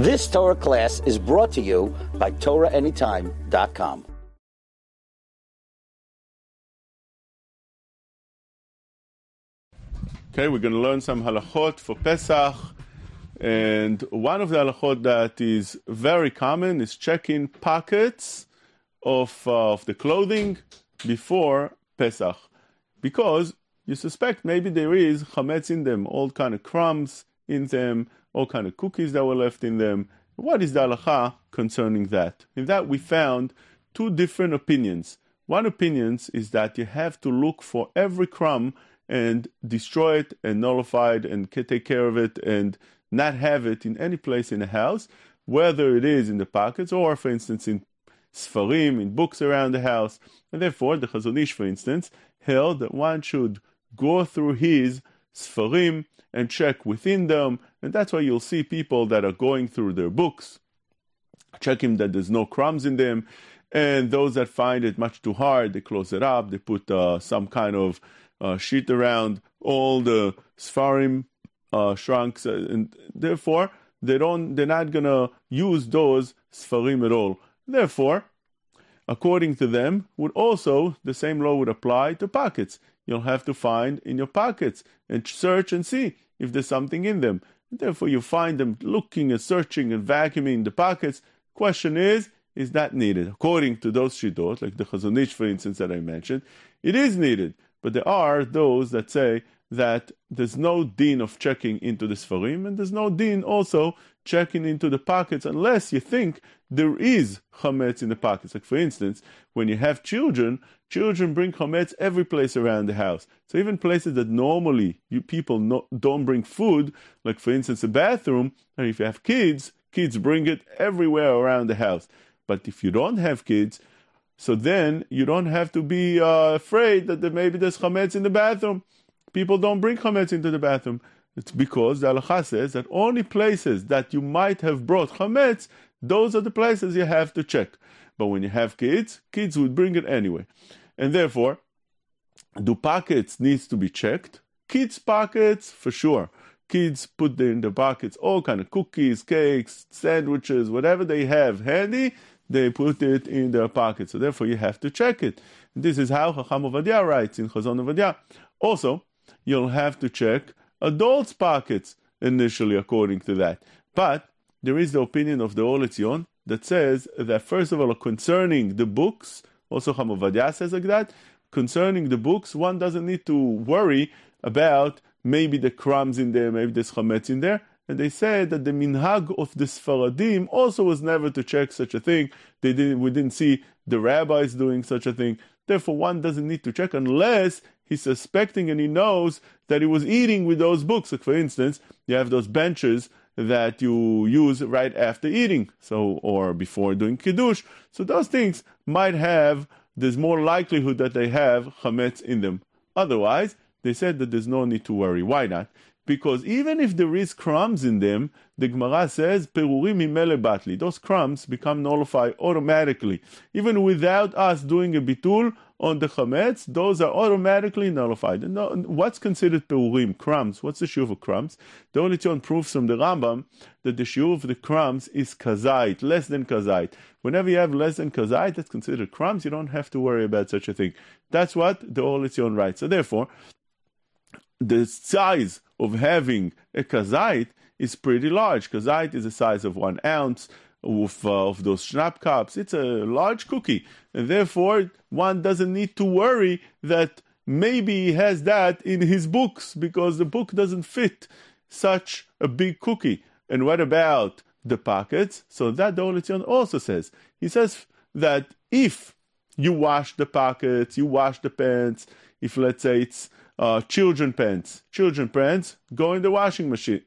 This Torah class is brought to you by TorahAnytime.com. Okay, we're going to learn some halachot for Pesach. And one of the halachot that is very common is checking pockets of, uh, of the clothing before Pesach. Because you suspect maybe there is chametz in them, all kind of crumbs in them, all kind of cookies that were left in them. What is the halacha concerning that? In that we found two different opinions. One opinion is that you have to look for every crumb and destroy it and nullify it and take care of it and not have it in any place in the house, whether it is in the pockets or, for instance, in sfarim, in books around the house. And therefore, the Chazon Ish, for instance, held that one should go through his sfarim and check within them. And that's why you'll see people that are going through their books, checking that there's no crumbs in them. And those that find it much too hard, they close it up, they put uh, some kind of uh, sheet around all the Sfarim uh, shrunks, uh, and therefore they don't, they're not gonna use those Sfarim at all. Therefore, according to them, would also the same law would apply to pockets. You'll have to find in your pockets and search and see if there's something in them. And Therefore, you find them looking and searching and vacuuming the pockets. Question is, is that needed? According to those shitot, like the Chazon Ish, for instance, that I mentioned, it is needed. But there are those that say that there's no din of checking into the Sfarim, and there's no din also checking into the pockets unless you think there is chametz in the pockets. Like for instance, when you have children, children bring chametz every place around the house. So even places that normally you people no, don't bring food, like for instance a bathroom, and if you have kids, kids bring it everywhere around the house. But if you don't have kids, so then you don't have to be uh, afraid that there, maybe there's chametz in the bathroom. People don't bring chametz into the bathroom. It's because the halacha says that only places that you might have brought chametz, those are the places you have to check. But when you have kids, kids would bring it anyway. And therefore, do pockets needs to be checked? Kids' pockets, for sure. Kids put in the pockets all kind of cookies, cakes, sandwiches, whatever they have handy, they put it in their pocket. So therefore, you have to check it. This is how Chacham Ovadia writes in Chazon Ovadia. Also, you'll have to check adults' pockets initially, according to that. But there is the opinion of the Or that says that first of all, concerning the books, also Chacham Ovadia says like that. Concerning the books, one doesn't need to worry about maybe the crumbs in there, maybe there's chametz in there and they said that the minhag of the Sfaradim also was never to check such a thing. They didn't, we didn't see the rabbis doing such a thing. Therefore, one doesn't need to check unless he's suspecting and he knows that he was eating with those books. Like for instance, you have those benches that you use right after eating, so or before doing kiddush. So those things might have. There's more likelihood that they have chametz in them. Otherwise, they said that there's no need to worry. Why not? Because even if there is crumbs in them, the Gemara says, Perurim batli. Those crumbs become nullified automatically. Even without us doing a bitul on the chametz, those are automatically nullified. And what's considered perurim? Crumbs. What's the shiur of crumbs? The only one proves from the Rambam that the shiur of the crumbs is kazait, less than kazait. Whenever you have less than kazait, that's considered crumbs. You don't have to worry about such a thing. That's what the Or Letzion writes. So therefore, the size of having a kazait is pretty large. Kazait is the size of one ounce of, uh, of those schnapp cups. It's a large cookie, and therefore one doesn't need to worry that maybe he has that in his books because the book doesn't fit such a big cookie. And what about the pockets? So that the also says. He says that if you wash the pockets, you wash the pants, if let's say it's uh, children pants. Children pants go in the washing machine.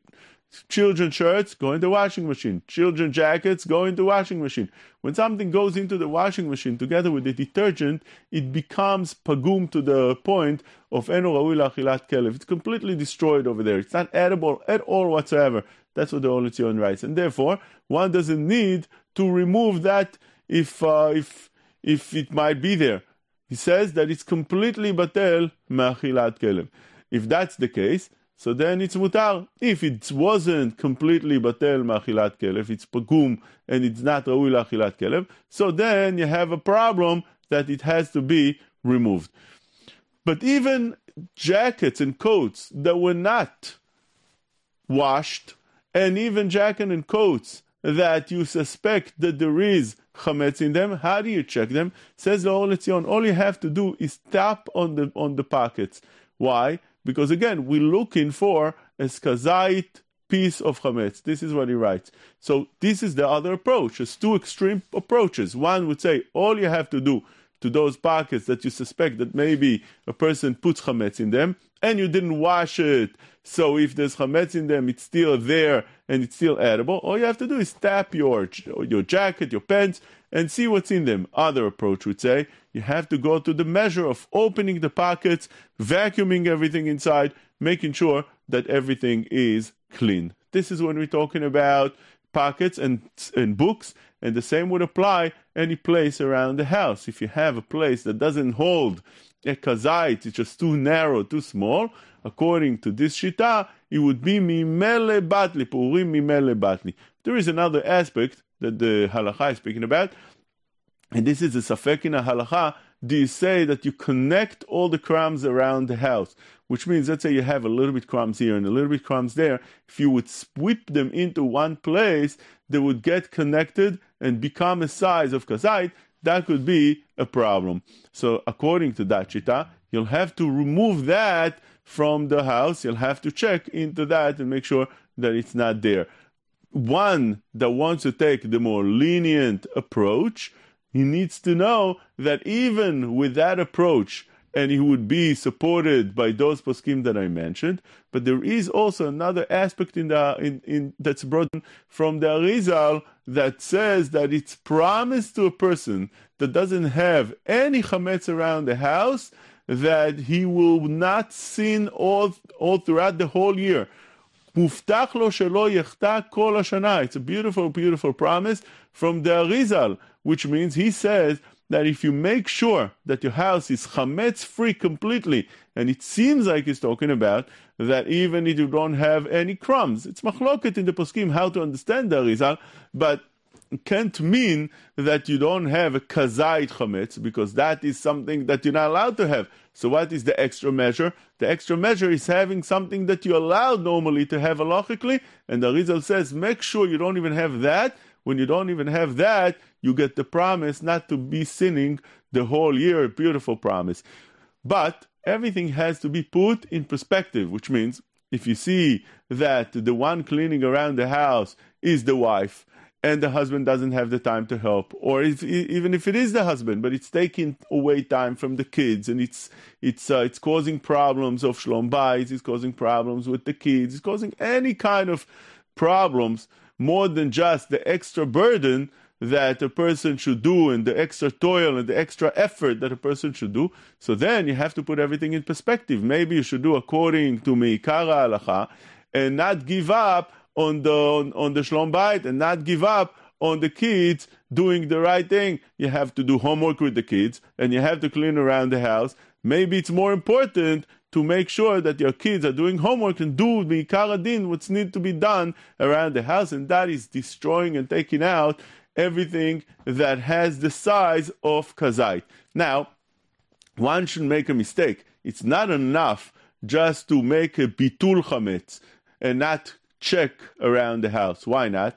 Children shirts go in the washing machine. Children jackets go in the washing machine. When something goes into the washing machine together with the detergent, it becomes pagum to the point of enu achilat kelev. It's completely destroyed over there. It's not edible at all whatsoever. That's what the Or Letzion writes, and therefore one doesn't need to remove that if uh, if if it might be there he says that it's completely batel ma'achilat kelev. If that's the case, so then it's mutar. If it wasn't completely batel ma'achilat kelev, it's pagum and it's not raui la'achilat kelev, so then you have a problem that it has to be removed. But even jackets and coats that were not washed, and even jacket and coats that you suspect that there is chametz in them, how do you check them? Says the Letzion, all you have to do is tap on the on the pockets. Why? Because again, we're looking for a skazait piece of chametz. This is what he writes. So this is the other approach. There's two extreme approaches. One would say all you have to do to those pockets that you suspect that maybe a person puts chametz in them and you didn't wash it. So if there's chametz in them, it's still there and it's still edible. All you have to do is tap your your jacket, your pants, and see what's in them. Other approach would say you have to go to the measure of opening the pockets, vacuuming everything inside, making sure that everything is clean. This is when we're talking about pockets and and books, and the same would apply any place around the house. If you have a place that doesn't hold a kazait, it's just too narrow, too small, according to this shita, it would be mimele batli, perurim mimele batli. There is another aspect that the halacha is speaking about, and this is a safek in a halacha. Do you say that you connect all the crumbs around the house? Which means, let's say you have a little bit crumbs here and a little bit crumbs there. If you would sweep them into one place, they would get connected and become a size of kazait. That could be a problem. So, according to that shita, you'll have to remove that from the house. You'll have to check into that and make sure that it's not there. One that wants to take the more lenient approach, he needs to know that even with that approach, and he would be supported by those poskim that I mentioned. But there is also another aspect in the in, in that's brought from the Arizal that says that it's promised to a person that doesn't have any chametz around the house that he will not sin all, all throughout the whole year. It's a beautiful, beautiful promise from the Arizal, which means he says that if you make sure that your house is chametz free completely, and it seems like he's talking about that even if you don't have any crumbs, it's machloket in the poskim how to understand the Arizal, but can't mean that you don't have a kazait chametz because that is something that you're not allowed to have. So what is the extra measure? The extra measure is having something that you're allowed normally to have halachically, and the Arizal says make sure you don't even have that. When you don't even have that, you get the promise not to be sinning the whole year. Beautiful promise. But everything has to be put in perspective, which means if you see that the one cleaning around the house is the wife, and the husband doesn't have the time to help, or if, even if it is the husband, but it's taking away time from the kids, and it's it's uh, it's causing problems of shlom bayis, it's causing problems with the kids, it's causing any kind of problems more than just the extra burden that a person should do and the extra toil and the extra effort that a person should do. So then you have to put everything in perspective. Maybe you should do according to Meikara Halacha and not give up on the on, on the shlom bayit and not give up on the kids doing the right thing. You have to do homework with the kids and you have to clean around the house. Maybe it's more important to make sure that your kids are doing homework and do the karadin, what's need to be done around the house, and that is destroying and taking out everything that has the size of kazait. Now, one should make a mistake. It's not enough just to make a bitul chametz and not check around the house. Why not?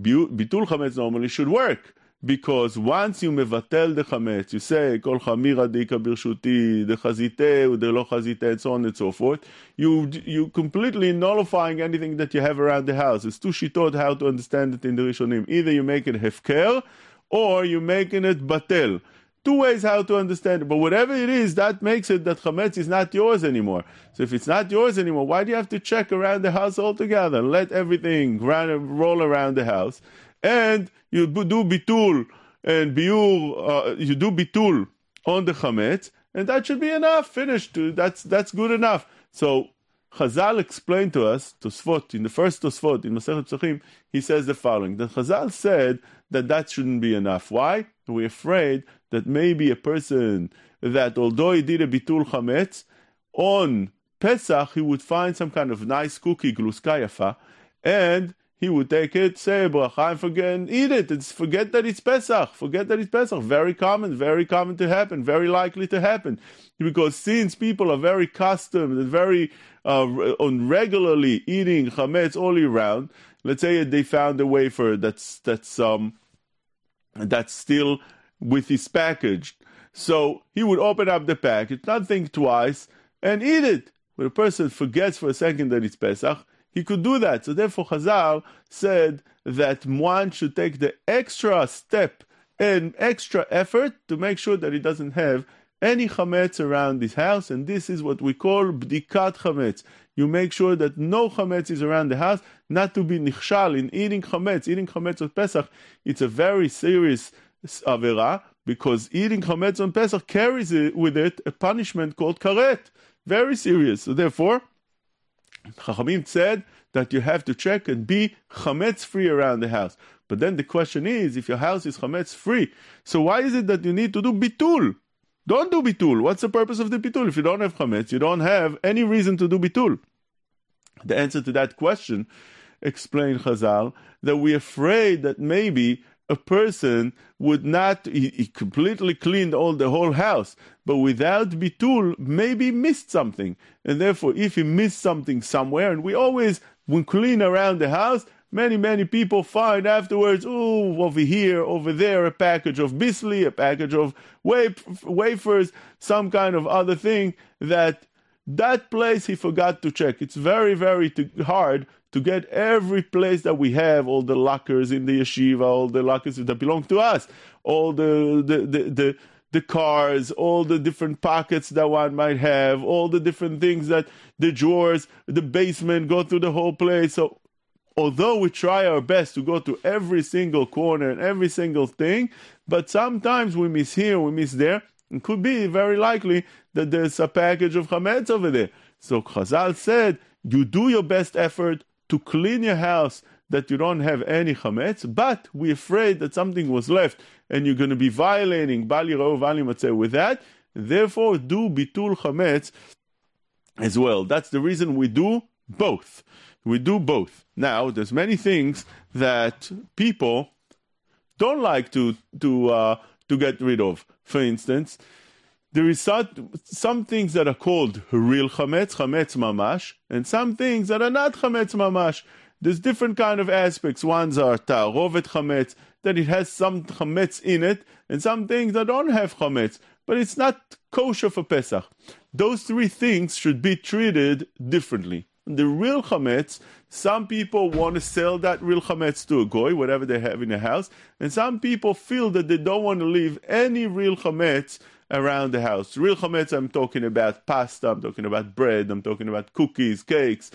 Bitul chametz normally should work because once you mevatel the chametz, you say kol chamira dika birshuti, the chazite, the lo chazite, and so on and so forth. You you completely nullifying anything that you have around the house. It's too shitot how to understand it in the Rishonim. Either you make it hefker, or you're making it batel two ways how to understand it. But whatever it is, that makes it that chametz is not yours anymore. So if it's not yours anymore, why do you have to check around the house altogether? Let everything run, roll around the house, and you do bitul and biur. Uh, you do bitul on the chametz, and that should be enough. Finished. That's that's good enough. So Chazal explained to us, Tosfot, in the first Tosfot, in Masechet Pesachim, he says the following. That Chazal said that that shouldn't be enough. Why? We're afraid that maybe a person that although he did a bitul chametz on Pesach, he would find some kind of nice cookie, gluska yafa, and he would take it, say bracha, and forget and eat it. It's forget that it's Pesach. Forget that it's Pesach. Very common, very common to happen, very likely to happen, because since people are very accustomed and very uh, on regularly eating chametz all year round, let's say they found a wafer that's that's um that's still with his package. So he would open up the package, not think twice, and eat it. When a person forgets for a second that it's Pesach, he could do that. So therefore, Chazal said that one should take the extra step and extra effort to make sure that he doesn't have any chametz around his house, and this is what we call bdikat chametz. You make sure that no chametz is around the house, not to be nichshal in eating chametz. Eating chametz on Pesach, it's a very serious avera because eating chametz on Pesach carries with it a punishment called karet. Very serious. So therefore, Chachamim said that you have to check and be chametz free around the house. But then the question is, if your house is chametz free, so why is it that you need to do bitul? Don't do bitul. What's the purpose of the bitul? If you don't have chametz, you don't have any reason to do bitul. The answer to that question, explained Chazal, that we're afraid that maybe a person would not he, he, completely cleaned all the whole house, but without bitul, maybe missed something, and therefore, if he missed something somewhere, and we always when clean around the house, many, many people find afterwards, oh, over here, over there, a package of bisli, a package of wafers, some kind of other thing that that place he forgot to check. It's very, very hard to get every place that we have, all the lockers in the yeshiva, all the lockers that belong to us, all the the the, the the cars, all the different pockets that one might have, all the different things that the drawers, the basement, go through the whole place. So although we try our best to go to every single corner and every single thing, but sometimes we miss here, we miss there. It could be very likely that there's a package of chametz over there. So Chazal said, you do your best effort to clean your house that you don't have any chametz, but we're afraid that something was left and you're going to be violating bali vali with that. Therefore, do bitul chametz as well. That's the reason we do both. We do both. Now, there's many things that people don't like to to uh, to get rid of. For instance, there is some, things that are called real chametz, chametz mamash, and some things that are not chametz mamash. There's different kind of aspects. Ones are ta'arovet chametz, that it has some chametz in it, and some things that don't have chametz, but it's not kosher for Pesach. Those three things should be treated differently the real chametz, some people want to sell that real chametz to a goy, whatever they have in the house, and some people feel that they don't want to leave any real chametz around the house. Real chametz, I'm talking about pasta, I'm talking about bread, I'm talking about cookies, cakes,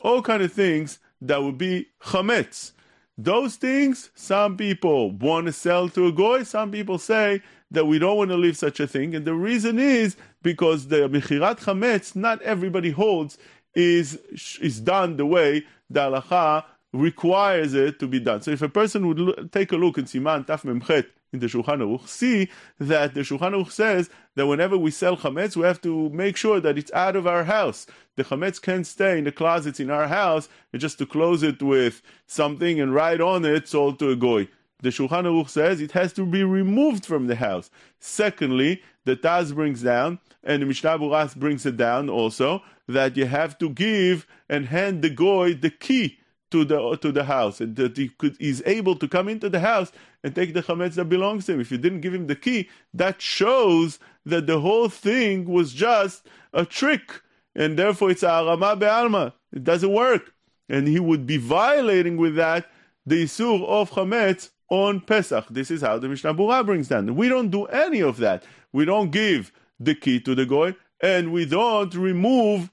all kind of things that would be chametz. Those things, some people want to sell to a goy, some people say that we don't want to leave such a thing, and the reason is because the mechirat chametz, not everybody holds is is done the way the halacha requires it to be done. So if a person would take a look in Siman Taf Memchet in the Shulchan Aruch, see that the Shulchan Aruch says that whenever we sell chametz, we have to make sure that it's out of our house. The chametz can't stay in the closets in our house, and just to close it with something and write on it, sold to a goy. The Shulchan Aruch says it has to be removed from the house. Secondly, the Taz brings down, and the Mishnah Berurah brings it down also, that you have to give and hand the goy the key to the to the house, and that he could he's able to come into the house and take the chametz that belongs to him. If you didn't give him the key, that shows that the whole thing was just a trick, and therefore it's a arama be'alma. It doesn't work, and he would be violating with that the isur of chametz on Pesach. This is how the Mishnah Berurah brings down. We don't do any of that. We don't give the key to the goy, and we don't remove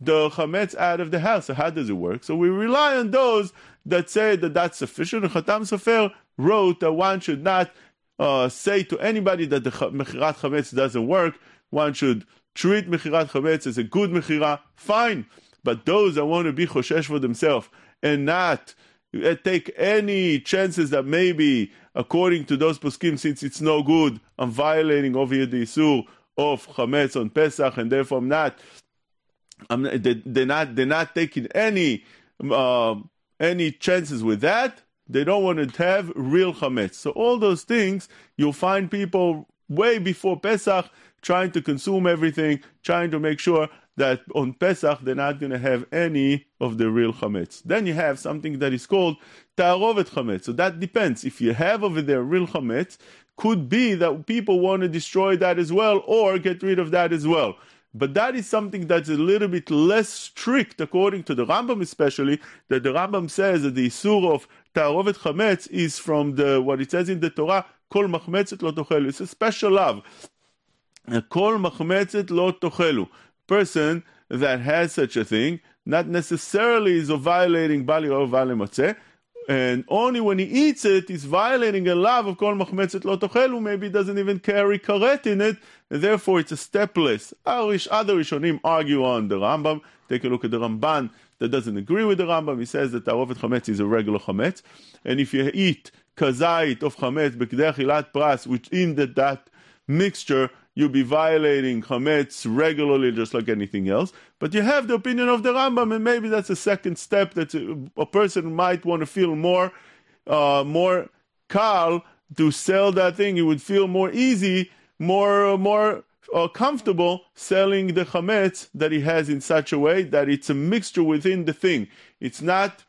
the chametz out of the house. So how does it work? So we rely on those that say that that's sufficient. And Chatam Sofer wrote that one should not uh, say to anybody that the mechirat chametz doesn't work. One should treat mechirat chametz as a good mechira. Fine, but those that want to be choshesh for themselves and not take any chances that maybe, according to those poskim, since it's no good, I'm violating over here the isur of chametz on Pesach, and therefore I'm not um, they, they're not they're not taking any uh, any chances with that. They don't want to have real chametz. So all those things you'll find people way before Pesach trying to consume everything, trying to make sure that on Pesach they're not going to have any of the real chametz. Then you have something that is called ta'arovet chametz. So that depends. If you have over there real chametz, could be that people want to destroy that as well or get rid of that as well. But that is something that's a little bit less strict, according to the Rambam, especially that the Rambam says that the isur of ta'arovet chametz is from the what it says in the Torah, kol machmetzet lo tochelu. It's a special lav. Kol machmetzet lo tochelu. Person that has such a thing, not necessarily is violating bali or vale and only when he eats it, he's violating a lav of kol machmetzet lo tochelu. Maybe doesn't even carry karet in it, and therefore it's a stepless. Other Rishonim argue on the Rambam. Take a look at the Ramban that doesn't agree with the Rambam. He says that ta'arovet chametz is a regular chametz, and if you eat kazait of chametz b'kdei achilat pras, which in that, that mixture you'll be violating chametz regularly, just like anything else. But you have the opinion of the Rambam, and maybe that's a second step that a person might want to feel more, uh, more calm to sell that thing. It would feel more easy, more, more uh, comfortable selling the chametz that he has in such a way that it's a mixture within the thing. It's not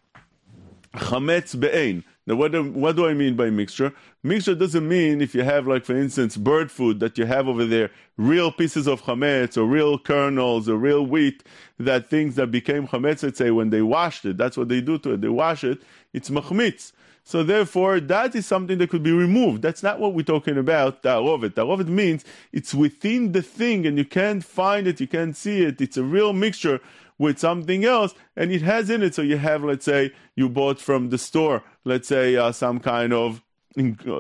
chametz be'ein. Now, what do, what do I mean by mixture? Mixture doesn't mean if you have, like, for instance, bird food that you have over there, real pieces of chametz or real kernels or real wheat, that things that became chametz, let's say, when they washed it, that's what they do to it, they wash it, it's machmitz. So therefore, that is something that could be removed. That's not what we're talking about, ta'arovet. Ta'arovet means it's within the thing and you can't find it, you can't see it. It's a real mixture with something else, and it has in it. So you have, let's say, you bought from the store, let's say, uh, some kind of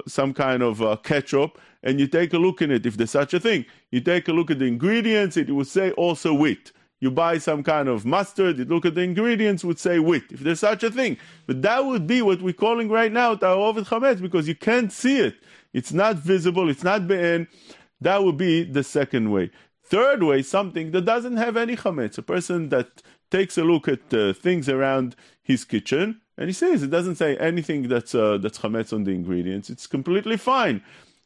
some kind of uh, ketchup, and you take a look in it. If there's such a thing, you take a look at the ingredients. It would say also wheat. You buy some kind of mustard, you look at the ingredients, would say wheat, if there's such a thing. But that would be what we're calling right now ta'arovet chametz, because you can't see it. It's not visible, it's not be'en. That would be the second way. Third way, something that doesn't have any chametz, a person that takes a look at uh, things around his kitchen, and he says it doesn't say anything that's uh, that's chametz on the ingredients. It's completely fine.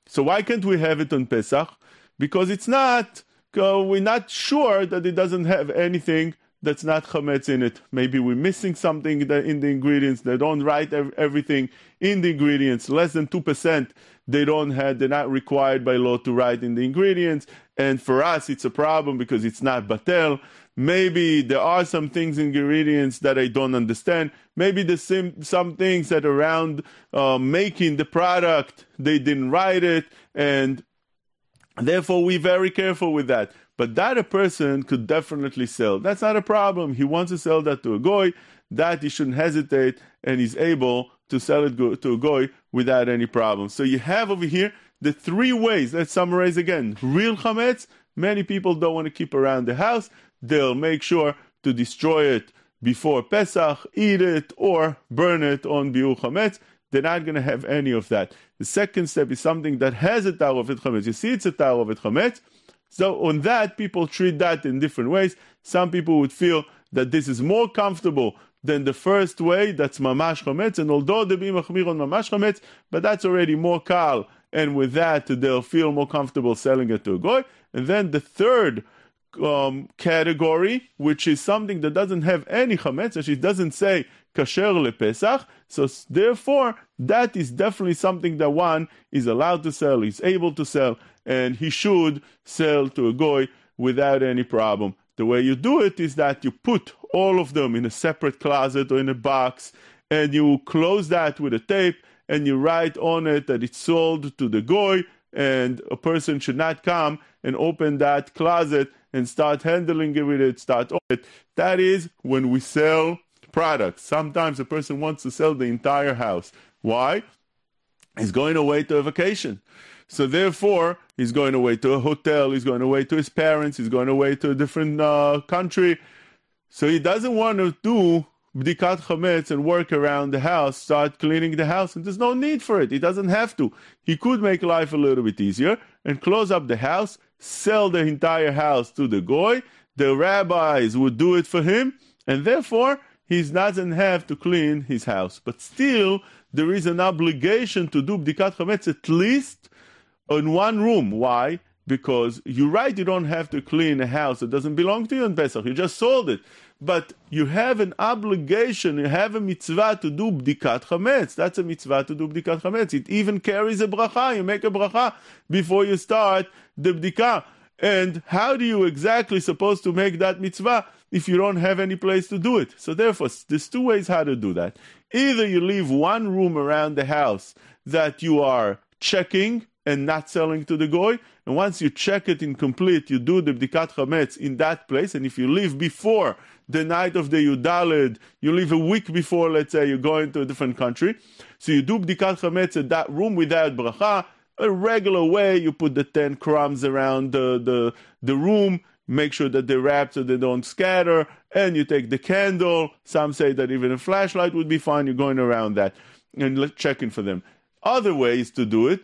So why can't we have it on Pesach? Because it's not. Uh, we're not sure that it doesn't have anything that's not chametz in it. Maybe we're missing something in the ingredients. They don't write everything in the ingredients. Less than two percent they don't have. They're not required by law to write in the ingredients. And for us, it's a problem because it's not batel. Maybe there are some things in ingredients that I don't understand. Maybe the some things that around uh, making the product they didn't write it, and therefore we're very careful with that. But that a person could definitely sell. That's not a problem. He wants to sell that to a goy. That he shouldn't hesitate, and he's able to sell it to a goy without any problem. So you have over here the three ways. Let's summarize again. Real chametz, many people don't want to keep around the house. They'll make sure to destroy it before Pesach, eat it, or burn it on biur chametz. They're not going to have any of that. The second step is something that has a ta'arovet chametz. You see, it's a ta'arovet chametz. So on that, people treat that in different ways. Some people would feel that this is more comfortable than the first way, that's mamash chametz. And although they be machmir on mamash chametz, but that's already more kal and with that they'll feel more comfortable selling it to a goy. And then the third um, category, which is something that doesn't have any chametz, it doesn't say kasher lepesach. So therefore, that is definitely something that one is allowed to sell, is able to sell, and he should sell to a goy without any problem. The way you do it is that you put all of them in a separate closet or in a box, and you close that with a tape and you write on it that it's sold to the goy, and a person should not come and open that closet and start handling it with it, start it. That is when we sell products. Sometimes a person wants to sell the entire house. Why? He's going away to a vacation. So therefore, he's going away to a hotel, he's going away to his parents, he's going away to a different uh, country. So he doesn't want to do bdikat chametz and work around the house, start cleaning the house, and there's no need for it. He doesn't have to. He could make life a little bit easier and close up the house, sell the entire house to the goy. the rabbis would do it for him, and therefore he doesn't have to clean his house. But still, there is an obligation to do bdikat chametz at least in one room. Why? Because you're right, you don't have to clean a house that doesn't belong to you on Pesach. You just sold it. But you have an obligation, you have a mitzvah to do bdikat chametz. That's a mitzvah to do bdikat chametz. It even carries a bracha. You make a bracha before you start the bdikah. And how do you exactly supposed to make that mitzvah if you don't have any place to do it? So therefore, there's two ways how to do that. Either you leave one room around the house that you are checking and not selling to the goy, and once you check it in complete, you do the bdikat chametz in that place. And if you leave before the night of the Yud Dalet, you leave a week before, let's say, you're going to a different country, so you do bdikat chametz at that room without bracha a regular way. You put the 10 crumbs around the, the, the room, make sure that they're wrapped so they don't scatter, and you take the candle. Some say that even a flashlight would be fine. You're going around that and checking for them. Other ways to do it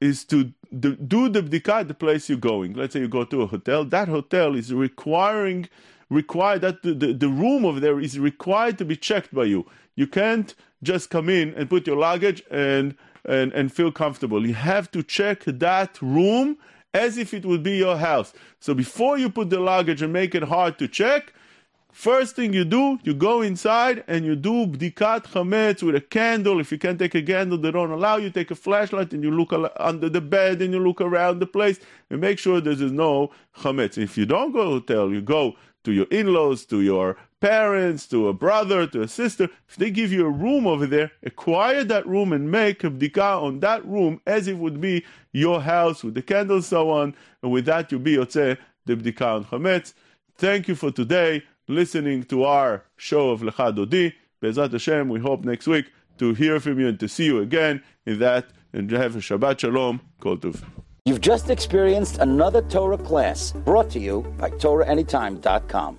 is to do the bdika at the place you're going. Let's say you go to a hotel. That hotel is requiring required that the, the, the room over there is required to be checked by you. You can't just come in and put your luggage and and, and feel comfortable. You have to check that room as if it would be your house. So before you put the luggage and make it hard to check, first thing you do, you go inside and you do bdikat chametz with a candle. If you can't take a candle, they don't allow you. Take a flashlight and you look under the bed and you look around the place and make sure there's no chametz. If you don't go to hotel, you go to your in-laws, to your parents, to a brother, to a sister, if they give you a room over there, acquire that room and make a bdika on that room as if it would be your house with the candles so on. And with that, you'll be yotze the bdika on chametz. Thank you for today, listening to our show of Lecha Dodi. Bezrat Hashem, we hope next week to hear from you and to see you again in that. And have a Shabbat Shalom. Kol Tov. You've just experienced another Torah class brought to you by TorahAnytime.com.